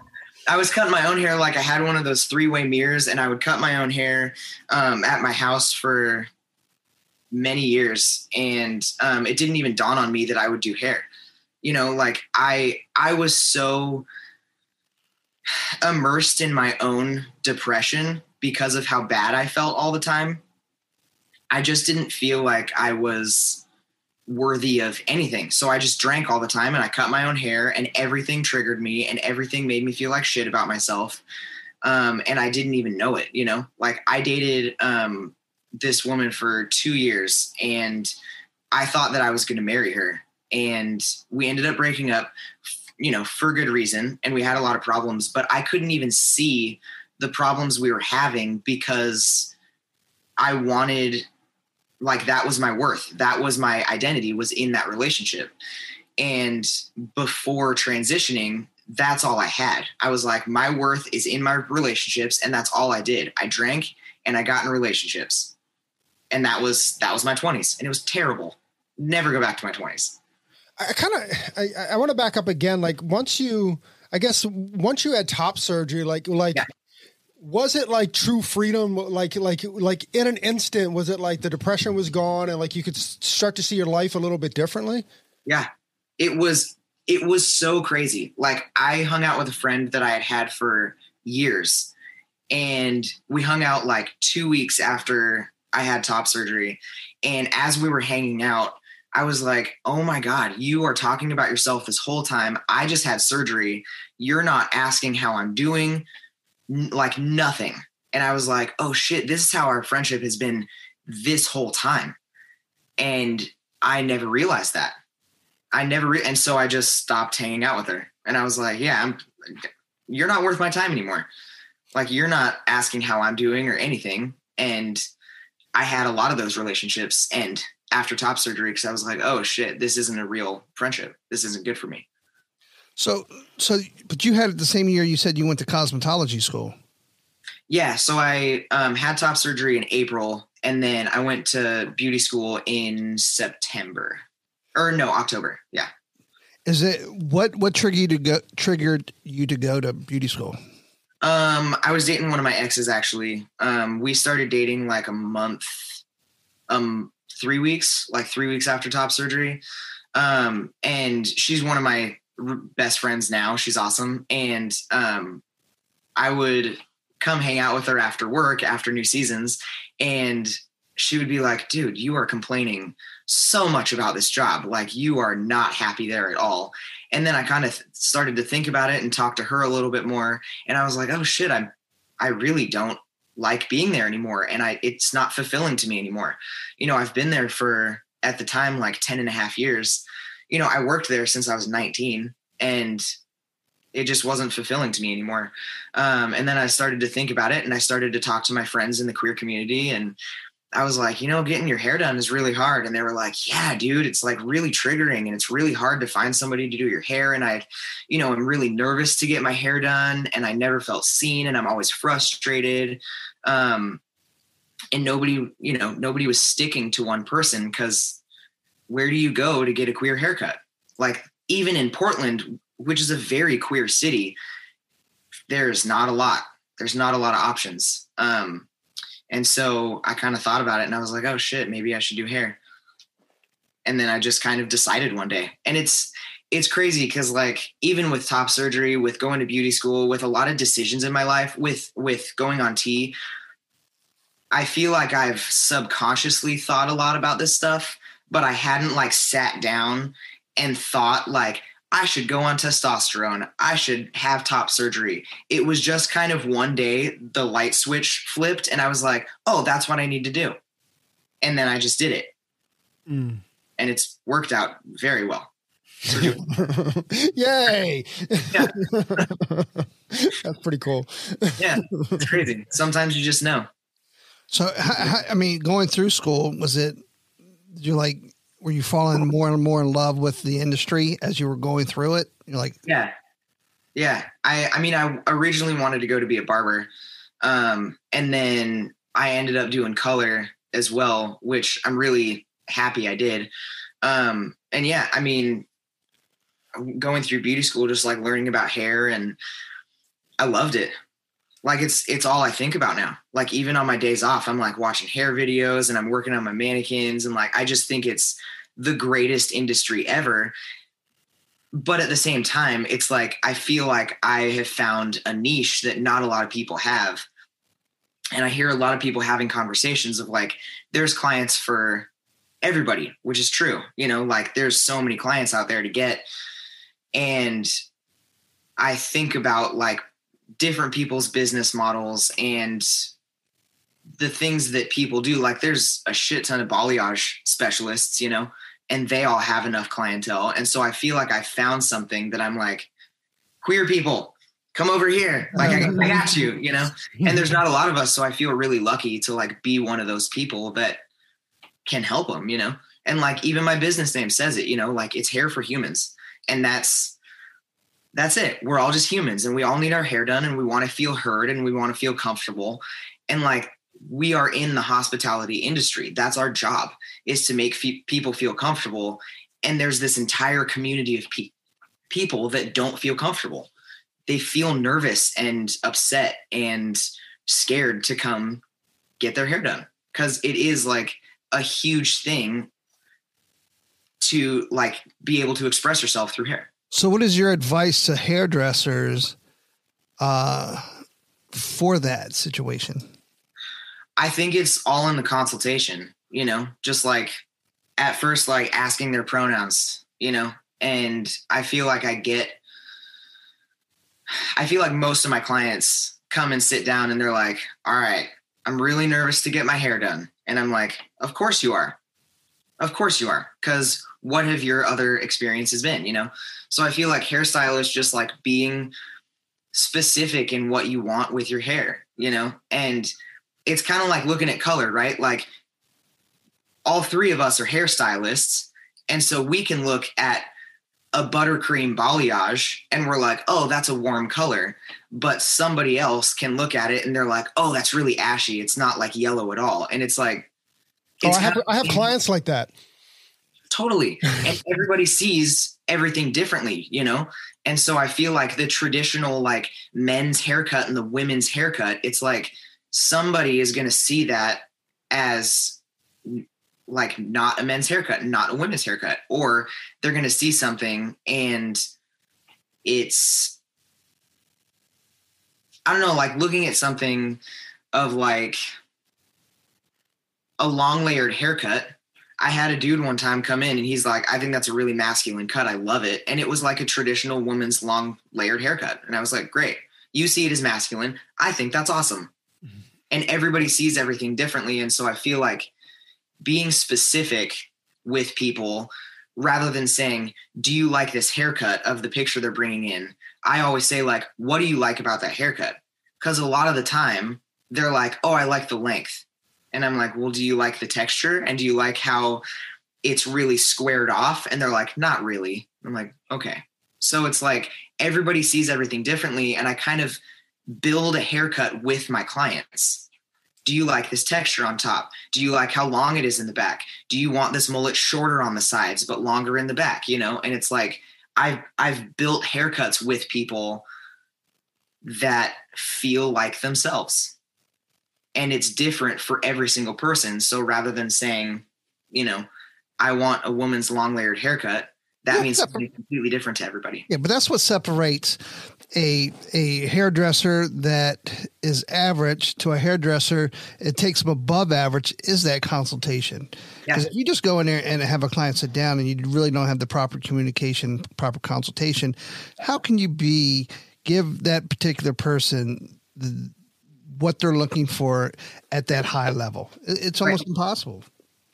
Speaker 5: I was cutting my own hair like I had one of those three way mirrors, and I would cut my own hair um, at my house for many years, and um, it didn't even dawn on me that I would do hair. You know, like I I was so immersed in my own depression because of how bad I felt all the time. I just didn't feel like I was worthy of anything. So I just drank all the time and I cut my own hair and everything triggered me and everything made me feel like shit about myself. Um, and I didn't even know it, you know, like I dated um, this woman for two years and I thought that I was going to marry her. And we ended up breaking up, you know, for good reason. And we had a lot of problems, but I couldn't even see the problems we were having because I wanted like that was my worth. That was my identity was in that relationship. And before transitioning, that's all I had. I was like, my worth is in my relationships, and that's all I did. I drank and I got in relationships. And that was that was my 20s. And it was terrible. Never go back to my 20s.
Speaker 3: I kind of I, I want to back up again. Like once you I guess once you had top surgery, like like yeah. Was it like true freedom? Like like like in an instant, was it like the depression was gone and like you could start to see your life a little bit differently?
Speaker 5: Yeah, it was it was so crazy. Like I hung out with a friend that I had had for years, and we hung out like two weeks after I had top surgery, and as we were hanging out I was like, oh my God, you are talking about yourself this whole time. I just had surgery. You're not asking how I'm doing, Like nothing. And I was like, oh shit, this is how our friendship has been this whole time. And I never realized that. I never, re- and so I just stopped hanging out with her. And I was like, yeah, I'm, you're not worth my time anymore. Like, you're not asking how I'm doing or anything. And I had a lot of those relationships end after top surgery because I was like, oh shit, this isn't a real friendship. This isn't good for me.
Speaker 4: So, so, but you had it the same year you said you went to cosmetology school.
Speaker 5: Yeah. So I um, had top surgery in April and then I went to beauty school in September or no, October. Yeah.
Speaker 4: Is it what, what triggered you to go, triggered you to go to beauty school?
Speaker 5: Um, I was dating one of my exes actually. Um, we started dating like a month, um, three weeks, like three weeks after top surgery. Um, and she's one of my best friends now. She's awesome. And um, I would come hang out with her after work, after new seasons, and she would be like, dude, you are complaining so much about this job. Like, you are not happy there at all. And then I kind of started to think about it and talk to her a little bit more. And I was like, oh shit, I'm, I really don't like being there anymore and i it's not fulfilling to me anymore you know i've been there for at the time like 10 and a half years you know i worked there since i was 19 and it just wasn't fulfilling to me anymore um, and then i started to think about it and i started to talk to my friends in the queer community and I was like, you know, getting your hair done is really hard. And they were like, yeah, dude, it's like really triggering and it's really hard to find somebody to do your hair. And I, you know, I'm really nervous to get my hair done and I never felt seen and I'm always frustrated. Um, and nobody, you know, nobody was sticking to one person because where do you go to get a queer haircut? Like, even in Portland, which is a very queer city, there's not a lot. There's not a lot of options. Um, and so I kind of thought about it and I was like, oh shit, maybe I should do hair. And then I just kind of decided one day. And it's it's crazy because like even with top surgery, with going to beauty school, with a lot of decisions in my life, with with going on T, I feel like I've subconsciously thought a lot about this stuff, but I hadn't like sat down and thought like I should go on testosterone. I should have top surgery. It was just kind of one day the light switch flipped and I was like, oh, that's what I need to do. And then I just did it. Mm. And it's worked out very well.
Speaker 3: Yay. that's pretty cool.
Speaker 5: yeah, it's crazy. Sometimes you just know.
Speaker 4: So, I mean, going through school, was it, you like, were you falling more and more in love with the industry as you were going through it? You're like,
Speaker 5: yeah, yeah. I, I mean, I originally wanted to go to be a barber, um, and then I ended up doing color as well, which I'm really happy I did. Um, and yeah, I mean, going through beauty school, just like learning about hair, and I loved it. Like it's it's all I think about now. Like even on my days off, I'm like watching hair videos and I'm working on my mannequins, and like I just think it's the greatest industry ever. But at the same time, it's like I feel like I have found a niche that not a lot of people have. And I hear a lot of people having conversations of like, there's clients for everybody, which is true. You know, like there's so many clients out there to get. And I think about like different people's business models and the things that people do. Like there's a shit ton of balayage specialists, you know, and they all have enough clientele. And so I feel like I found something that I'm like, queer people, come over here. Like I, I got you, you know? And there's not a lot of us. So I feel really lucky to like be one of those people that can help them, you know? And like even my business name says it, you know, like it's hair for humans. And that's that's it. We're all just humans and we all need our hair done and we want to feel heard and we want to feel comfortable. And like we are in the hospitality industry. That's our job is to make fe- people feel comfortable. And there's this entire community of pe- people that don't feel comfortable. They feel nervous and upset and scared to come get their hair done because it is like a huge thing to like be able to express yourself through hair.
Speaker 4: So, what is your advice to hairdressers uh, for that situation?
Speaker 5: I think it's all in the consultation, you know, just like at first, like asking their pronouns, you know, and I feel like I get, I feel like most of my clients come and sit down and they're like, all right, I'm really nervous to get my hair done. And I'm like, of course you are. Of course you are. Because what have your other experiences been, you know? So I feel like hairstyle is just like being specific in what you want with your hair, you know? And it's kind of like looking at color, right? Like all three of us are hairstylists. And so we can look at a buttercream balayage and we're like, oh, that's a warm color. But somebody else can look at it and they're like, oh, that's really ashy. It's not like yellow at all. And it's like,
Speaker 3: oh, I have, I have clients like that.
Speaker 5: Totally. and everybody sees everything differently, you know? And so I feel like the traditional like men's haircut and the women's haircut, it's like somebody is going to see that as like not a men's haircut, not a women's haircut, or they're going to see something and it's, I don't know, like looking at something of like a long layered haircut. I had a dude one time come in and he's like, I think that's a really masculine cut. I love it. And it was like a traditional woman's long layered haircut. And I was like, great. You see it as masculine. I think that's awesome. Mm-hmm. And everybody sees everything differently. And so I feel like being specific with people rather than saying, Do you like this haircut of the picture they're bringing in? I always say, like, what do you like about that haircut? Because a lot of the time they're like, Oh, I like the length. And I'm like, Well, do you like the texture? And do you like how it's really squared off? And they're like, Not really. I'm like, Okay. So it's like everybody sees everything differently. And I kind of build a haircut with my clients do you like this texture on top? Do you like how long it is in the back? Do you want this mullet shorter on the sides but longer in the back? You know, and it's like I've I've built haircuts with people that feel like themselves. And it's different for every single person. So rather than saying, you know, I want a woman's long layered haircut, that yeah, means something completely different to everybody.
Speaker 4: Yeah, but that's what separates a a hairdresser that is average to a hairdresser it takes them above average is that consultation because yeah. if you just go in there and have a client sit down and you really don't have the proper communication proper consultation how can you be give that particular person the, what they're looking for at that high level. It's almost right. impossible.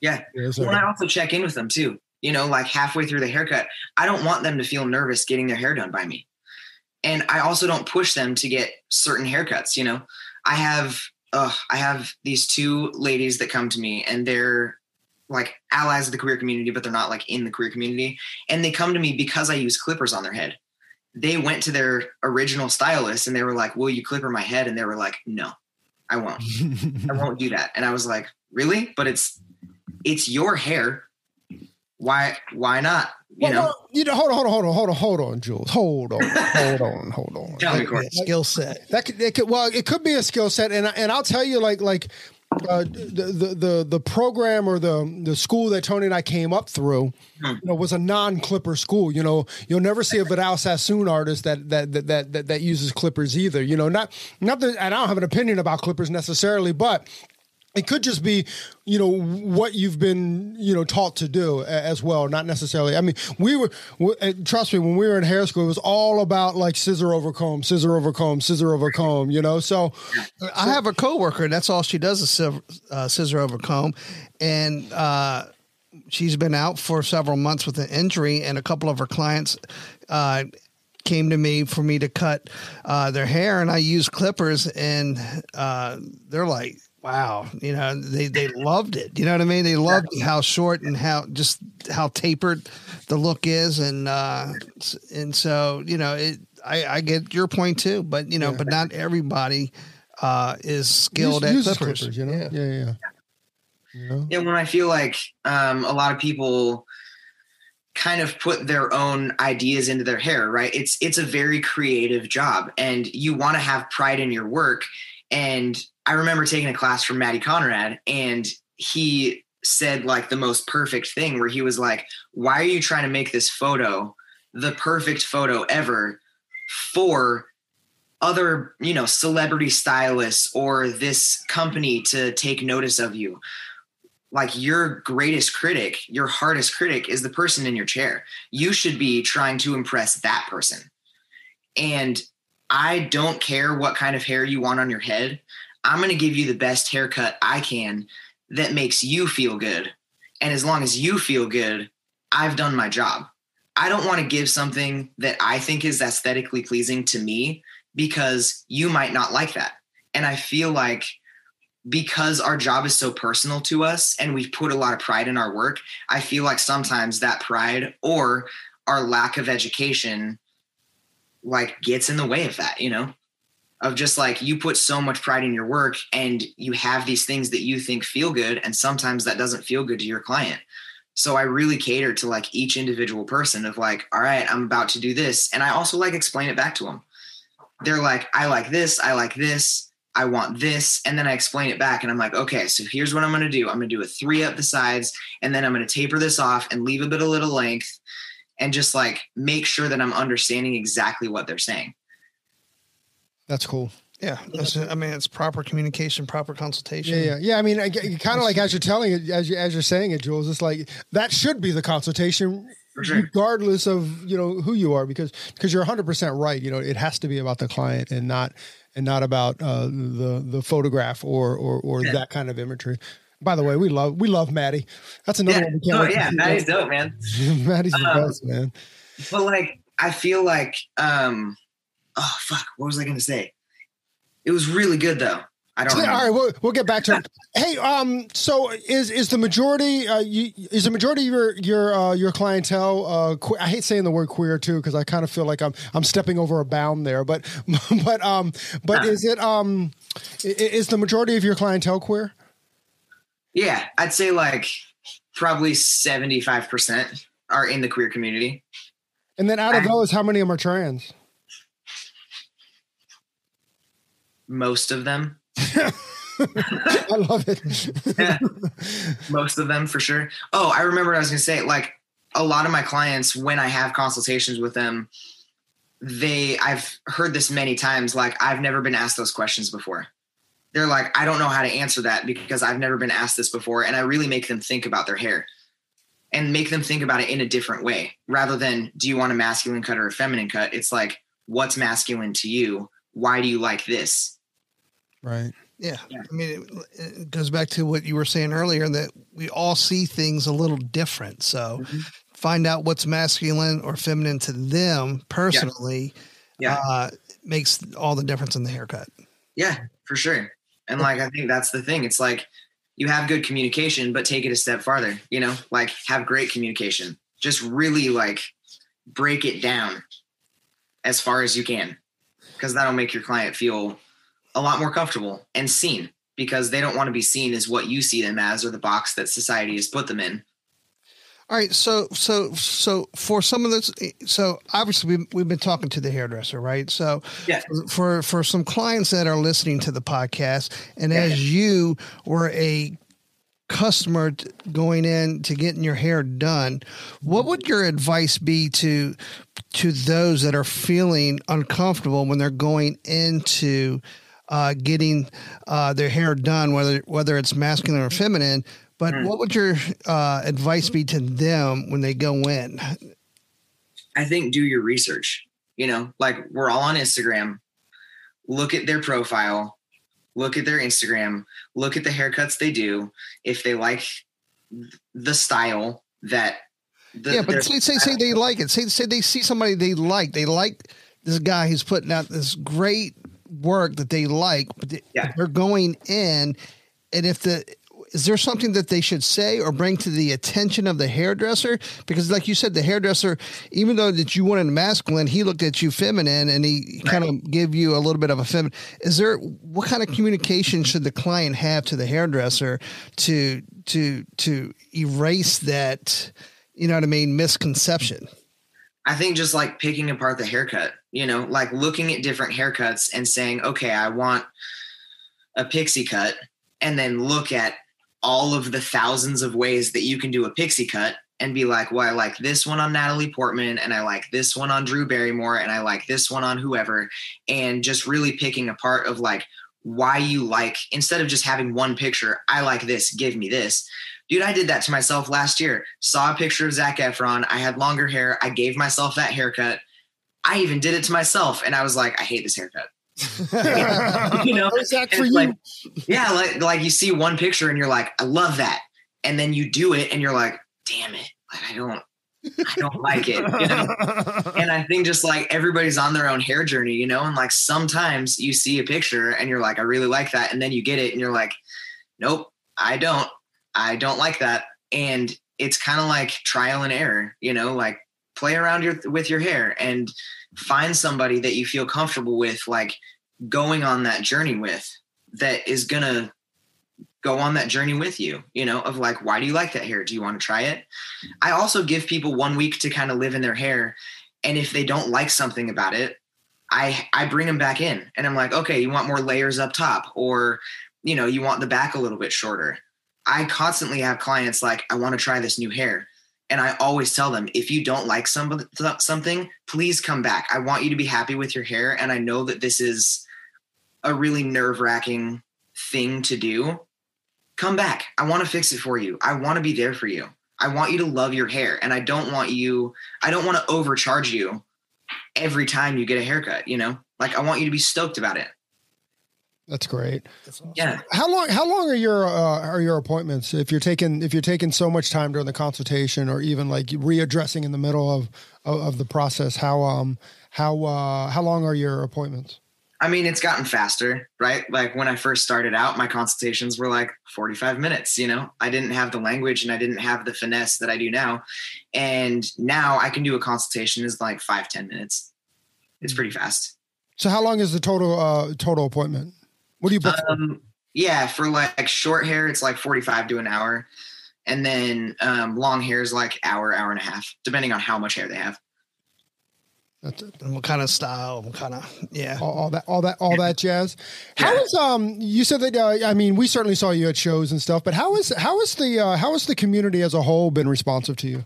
Speaker 5: Yeah. Well, i also check in with them too. You know like halfway through the haircut i don't want them to feel nervous getting their hair done by me. And I also don't push them to get certain haircuts. You know, I have uh, I have these two ladies that come to me, and they're like allies of the queer community, but they're not like in the queer community, and they come to me because I use clippers on their head. They went to their original stylist and they were like, "Will you clipper my head?" And they were like, "No, I won't. I won't do that." And I was like, "Really? But it's it's your hair. Why why not?" You well, know, well,
Speaker 3: you know, hold on, hold on, hold on, hold on, hold on, Jules, hold on, hold on, hold on.
Speaker 5: Tell me,
Speaker 4: skill set.
Speaker 3: That could, it could, well, it could be a skill set, and and I'll tell you, like, like uh, the, the the the program or the the school that Tony and I came up through, hmm. you know, was a non-clipper school. You know, you'll never see a Vidal Sassoon artist that that that that that, uses clippers either. You know, not not that, and I don't have an opinion about clippers necessarily, but it could just be you know what you've been you know taught to do as well not necessarily. I mean we were trust me when we were in hair school it was all about like scissor over comb scissor over comb scissor over comb you know? So
Speaker 4: i have a coworker and that's all she does is uh, scissor over comb. And uh, she's been out for several months with an injury and a couple of her clients uh, came to me for me to cut uh, their hair. And i use clippers and uh, they're like wow, you know, they, they loved it. You know what I mean? They loved how short and how just how tapered the look is. And, uh, and so, you know, it, I, I get your point too, but you know, yeah. but not everybody, uh, is skilled use, at clippers. clippers.
Speaker 3: you know? Yeah. Yeah. Yeah.
Speaker 5: You know? Yeah. When I feel like, um, a lot of people, kind of put their own ideas into their hair right it's it's a very creative job and you want to have pride in your work and I remember taking a class from Matty Conrad, and he said like the most perfect thing where he was like, Why are you trying to make this photo the perfect photo ever for other, you know, celebrity stylists or this company to take notice of you? Like your greatest critic, your hardest critic is the person in your chair. You should be trying to impress that person. And I don't care what kind of hair you want on your head. I'm going to give you the best haircut I can that makes you feel good. And as long as you feel good, I've done my job. I don't want to give something that I think is aesthetically pleasing to me because you might not like that. And I feel like because our job is so personal to us and we put a lot of pride in our work, I feel like sometimes that pride or our lack of education like gets in the way of that, you know? Of just like you put so much pride in your work and you have these things that you think feel good and sometimes that doesn't feel good to your client. So I really cater to like each individual person of like, all right, I'm about to do this and I also like explain it back to them. They're like, I like this, I like this, I want this. And then I explain it back and I'm like, okay, so here's what I'm going to do. I'm going to do a three up the sides and then I'm going to taper this off and leave a bit of little length and just like make sure that I'm understanding exactly what they're saying.
Speaker 3: That's cool.
Speaker 4: Yeah, I mean, it's proper communication, proper consultation.
Speaker 3: Yeah, yeah, yeah. I mean, kind of like as you're telling it, as you as you're saying it, Jules, it's like that should be the consultation, sure. regardless of you know who you are, because because you're 100 percent right. You know, it has to be about the client and not and not about uh, the the photograph or or or yeah. that kind of imagery. By the way, we love we love Matty. That's another
Speaker 5: yeah.
Speaker 3: one.
Speaker 5: We can't oh yeah, Matty's dope, man.
Speaker 3: Matty's the um, best, man.
Speaker 5: But like, I feel like, um, oh fuck, what was I going to say? It was really good though. I don't. know.
Speaker 3: All right, we'll, we'll get back to it. hey, um, so is is the majority uh, you, is the majority of your your uh, your clientele? Uh, que- I hate saying the word queer too because I kind of feel like I'm I'm stepping over a bound there. But but um but is it um is the majority of your clientele queer?
Speaker 5: Yeah, I'd say like probably 75% are in the queer community.
Speaker 3: And then out of those, how many of them are trans?
Speaker 5: Most of them.
Speaker 3: I love it.
Speaker 5: yeah. Most of them for sure. Oh, I remember what I was going to say. Like a lot of my clients, when I have consultations with them, they, I've heard this many times, like I've never been asked those questions before they're like, I don't know how to answer that because I've never been asked this before. And I really make them think about their hair and make them think about it in a different way rather than do you want a masculine cut or a feminine cut? It's like, what's masculine to you? Why do you like this?
Speaker 3: Right.
Speaker 4: Yeah. yeah. I mean, it, it, goes back to what you were saying earlier that we all see things a little different. So mm-hmm. find out what's masculine or feminine to them personally yeah. yeah. Uh, makes all the difference in the haircut.
Speaker 5: Yeah, for sure. And like I think that's the thing. It's like you have good communication, but take it a step farther, you know, like have great communication. Just really like break it down as far as you can. Because that'll make your client feel a lot more comfortable and seen because they don't want to be seen as what you see them as or the box that society has put them in.
Speaker 4: All right, so so so for some of this, so obviously we we've been talking to the hairdresser, right? So
Speaker 5: yeah.
Speaker 4: for for some clients that are listening to the podcast, and yeah. as you were a customer going in to getting your hair done, what would your advice be to to those that are feeling uncomfortable when they're going into uh, getting uh, their hair done, whether whether it's masculine or feminine? But mm. what would your uh, advice be to them when they go in?
Speaker 5: I think do your research. You know, like we're all on Instagram. Look at their profile, look at their Instagram, look at the haircuts they do. If they like the style that
Speaker 4: the, yeah, but say, say say they like it. Say say they see somebody they like. They like this guy who's putting out this great work that they like, but they, yeah. they're going in and if the is there something that they should say or bring to the attention of the hairdresser? Because, like you said, the hairdresser, even though that you wanted masculine, he looked at you feminine, and he right. kind of gave you a little bit of a feminine. Is there what kind of communication should the client have to the hairdresser to to to erase that? You know what I mean? Misconception.
Speaker 5: I think just like picking apart the haircut, you know, like looking at different haircuts and saying, okay, I want a pixie cut, and then look at all of the thousands of ways that you can do a pixie cut and be like, well, I like this one on Natalie Portman and I like this one on Drew Barrymore and I like this one on whoever. And just really picking apart of like why you like, instead of just having one picture, I like this, give me this. Dude, I did that to myself last year. Saw a picture of Zac Efron. I had longer hair. I gave myself that haircut. I even did it to myself. And I was like, I hate this haircut. you know,
Speaker 3: that for you?
Speaker 5: Like, yeah, like like you see one picture and you're like, I love that, and then you do it and you're like, damn it, like I don't, I don't like it. You know? and I think just like everybody's on their own hair journey, you know, and like sometimes you see a picture and you're like, I really like that, and then you get it and you're like, nope, I don't, I don't like that, and it's kind of like trial and error, you know, like play around your with your hair and find somebody that you feel comfortable with like going on that journey with that is gonna go on that journey with you you know of like why do you like that hair? Do you want to try it? I also give people one week to kind of live in their hair and if they don't like something about it i i bring them back in and i'm like okay you want more layers up top or you know you want the back a little bit shorter. I constantly have clients like i want to try this new hair and I always tell them, if you don't like some, something, please come back. I want you to be happy with your hair. And I know that this is a really nerve wracking thing to do. Come back. I want to fix it for you. I want to be there for you. I want you to love your hair. And I don't want you, I don't want to overcharge you every time you get a haircut, you know? Like I want you to be stoked about it.
Speaker 3: That's great.
Speaker 5: That's awesome. Yeah.
Speaker 3: How long? How long are your uh, are your appointments? If you're taking if you're taking so much time during the consultation, or even like readdressing in the middle of of, of the process, how um how uh, how long are your appointments?
Speaker 5: I mean, it's gotten faster, right? Like when I first started out, my consultations were like 45 minutes. You know, I didn't have the language and I didn't have the finesse that I do now. And now I can do a consultation is like five ten minutes. It's pretty fast.
Speaker 3: So, how long is the total uh, total appointment? What do you book? Um,
Speaker 5: yeah, for like short hair, it's like 45 to an hour. And then um, long hair is like hour, hour and a half, depending on how much hair they have.
Speaker 4: And what kind of style? What kind of yeah?
Speaker 3: All, all that, all that, all that jazz. How is um? You said that. Uh, I mean, we certainly saw you at shows and stuff. But how is how is the uh, how has the community as a whole been responsive to you?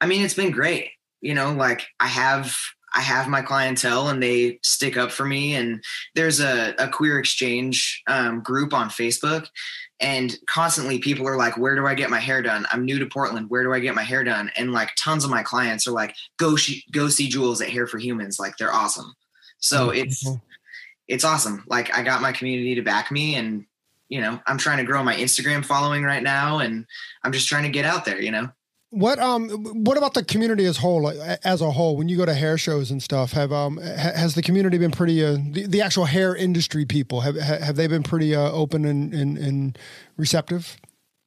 Speaker 5: I mean, it's been great. You know, like I have I have my clientele and they stick up for me. And there's a, a queer exchange um, group on Facebook. And constantly people are like, where do I get my hair done? I'm new to Portland. Where do I get my hair done? And like tons of my clients are like, go, sh- go see Jules at Hair for Humans. Like they're awesome. So mm-hmm. it's, it's awesome. Like I got my community to back me and, you know, I'm trying to grow my Instagram following right now and I'm just trying to get out there, you know?
Speaker 3: What um what about the community as whole as a whole when you go to hair shows and stuff have um has the community been pretty uh, the, the actual hair industry people have have they been pretty uh, open and, and and receptive?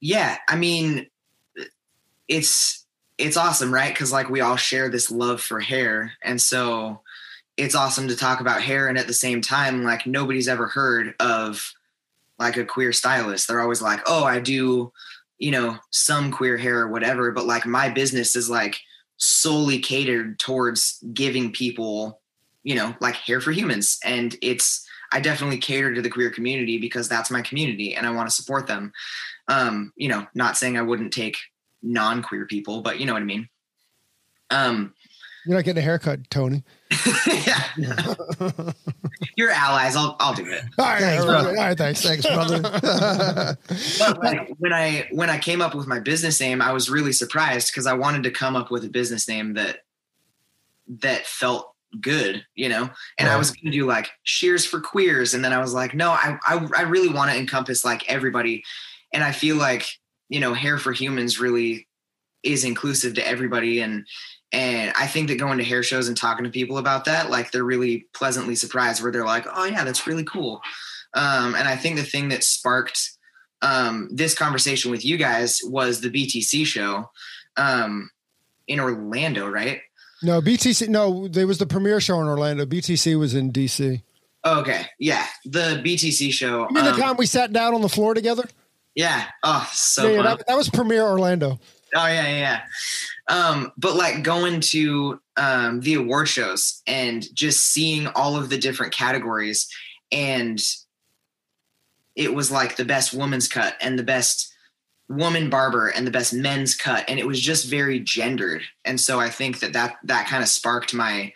Speaker 5: Yeah, I mean it's it's awesome, right? Cuz like we all share this love for hair and so it's awesome to talk about hair and at the same time like nobody's ever heard of like a queer stylist. They're always like, "Oh, I do you know, some queer hair or whatever, but like my business is like solely catered towards giving people, you know, like hair for humans. And it's, I definitely cater to the queer community because that's my community and I want to support them. Um, you know, not saying I wouldn't take non queer people, but you know what I mean? Um,
Speaker 3: You're not getting a haircut, Tony.
Speaker 5: yeah. You're allies. I'll I'll do it.
Speaker 3: All right, thanks, brother. All right, thanks, thanks, brother.
Speaker 5: but like when I when I came up with my business name, I was really surprised because I wanted to come up with a business name that that felt good, you know. And I was going to do like shears for queers, and then I was like, no, I I, I really want to encompass like everybody, and I feel like you know, hair for humans really is inclusive to everybody and and I think that going to hair shows and talking to people about that, like they're really pleasantly surprised where they're like, oh, yeah, that's really cool. Um, and I think the thing that sparked um, this conversation with you guys was the BTC show um, in Orlando, right?
Speaker 3: No, BTC. No, there was the premiere show in Orlando. BTC was in DC.
Speaker 5: Okay, yeah, the BTC show.
Speaker 3: You mean the
Speaker 5: um,
Speaker 3: time we sat down on the floor together?
Speaker 5: yeah. Oh, so
Speaker 3: yeah, yeah, that, that was premiere Orlando.
Speaker 5: Oh yeah, yeah. Um, but like going to um, the award shows and just seeing all of the different categories, and it was like the best woman's cut and the best woman barber and the best men's cut, and it was just very gendered. And so I think that that that kind of sparked my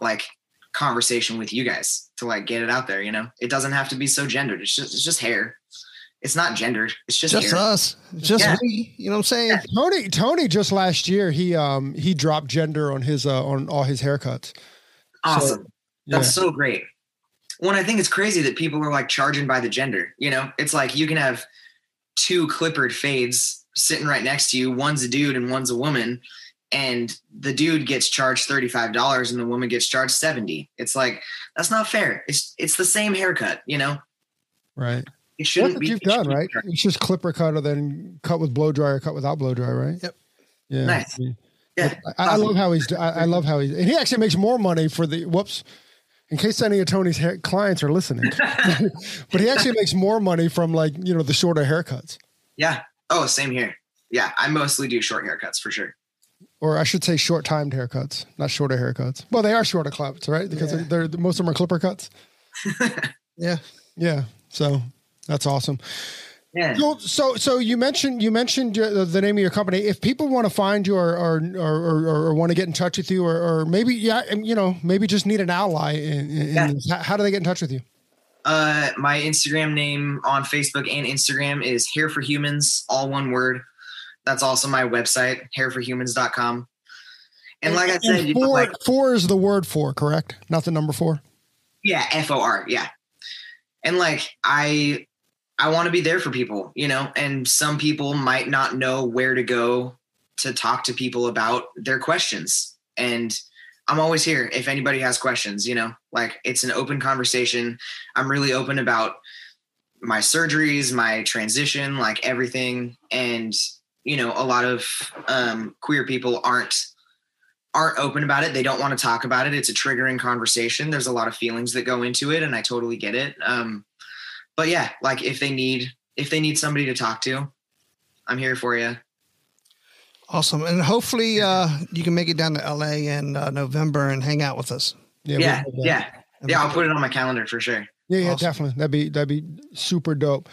Speaker 5: like conversation with you guys to like get it out there. You know, it doesn't have to be so gendered. It's just it's just hair. It's not gendered. It's just,
Speaker 4: Just
Speaker 5: hair.
Speaker 4: us. Just
Speaker 5: Yeah.
Speaker 4: we. You know what I'm saying?
Speaker 3: Tony, Tony, just last year he um he dropped gender on his uh on all his haircuts.
Speaker 5: Awesome.
Speaker 3: Yeah.
Speaker 5: That's so great. When I think it's crazy that people are like charging by the gender. You know, it's like you can have two clippered fades sitting right next to you. One's a dude and one's a woman, and the dude gets charged thirty five dollars and the woman gets charged seventy. It's like that's not fair. It's it's the same haircut. You know,
Speaker 3: Right.
Speaker 5: It shouldn't be.
Speaker 3: you've done, right?
Speaker 5: fair.
Speaker 3: It's just clipper cut or then cut with blow dry or cut without blow dry, right?
Speaker 4: Yep.
Speaker 3: Yeah.
Speaker 5: Nice. Yeah,
Speaker 3: I, I love how he's. I, I love how he's. And he actually makes more money for the. Whoops. In case any of Tony's hair, clients are listening, but he actually makes more money from like you know the shorter haircuts,
Speaker 5: yeah. Oh, same here. Yeah, I mostly do short haircuts for sure.
Speaker 3: or I should say short timed haircuts, not shorter haircuts. Well, they are shorter clips, right? Because
Speaker 4: Yeah.
Speaker 3: they're, they're most of them are clipper cuts.
Speaker 4: Yeah.
Speaker 3: Yeah. So that's awesome.
Speaker 5: Yeah.
Speaker 3: So, so, so you mentioned you mentioned your, the name of your company. If people want to find you or or, or, or, or want to get in touch with you, or, or maybe yeah, you know, maybe just need an ally in, in
Speaker 5: Yeah.
Speaker 3: this, how, do they get in touch with you?
Speaker 5: Uh, my Instagram name on Facebook and Instagram is Hair for Humans, all one word. That's also my website, hairforhumans.com. And like I said,
Speaker 3: And
Speaker 5: you know,
Speaker 3: four,
Speaker 5: like,
Speaker 3: four is the word for, correct? Not the number four.
Speaker 5: yeah, F O R, yeah. And like I I want to be there for people, you know, and some people might not know where to go to talk to people about their questions. And I'm always here if anybody has questions, you know, like it's an open conversation. I'm really open about my surgeries, my transition, like everything. And, you know, a lot of um, queer people aren't aren't open about it. They don't want to talk about it. It's a triggering conversation. There's a lot of feelings that go into it, and I totally get it. Um, but yeah, like if they need if they need somebody to talk to, I'm here for you.
Speaker 4: Awesome. And hopefully uh, you can make it down to LA in uh, November and hang out with us.
Speaker 3: Yeah,
Speaker 5: Yeah,
Speaker 3: we'll-
Speaker 5: yeah, yeah. I'll put it on my calendar for sure.
Speaker 3: yeah, yeah,
Speaker 4: Awesome.
Speaker 3: definitely. That'd be that'd be super dope.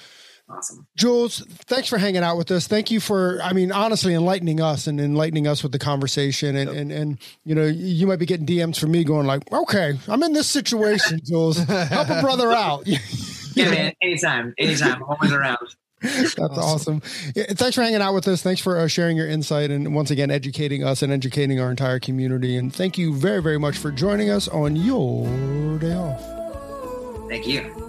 Speaker 5: Awesome.
Speaker 3: Jules, thanks for hanging out with us. Thank you for, I mean, honestly, enlightening us and enlightening us with the conversation. And, and, and, you know, you might be getting DMs from me going like, okay, I'm in this situation, Jules. Help a brother out.
Speaker 5: Yeah, man. Anytime, anytime. I'm always around.
Speaker 3: That's awesome. Yeah, thanks for hanging out with us. Thanks for uh, sharing your insight and once again educating us and educating our entire community. And thank you very, very much for joining us on your day off.
Speaker 5: Thank you.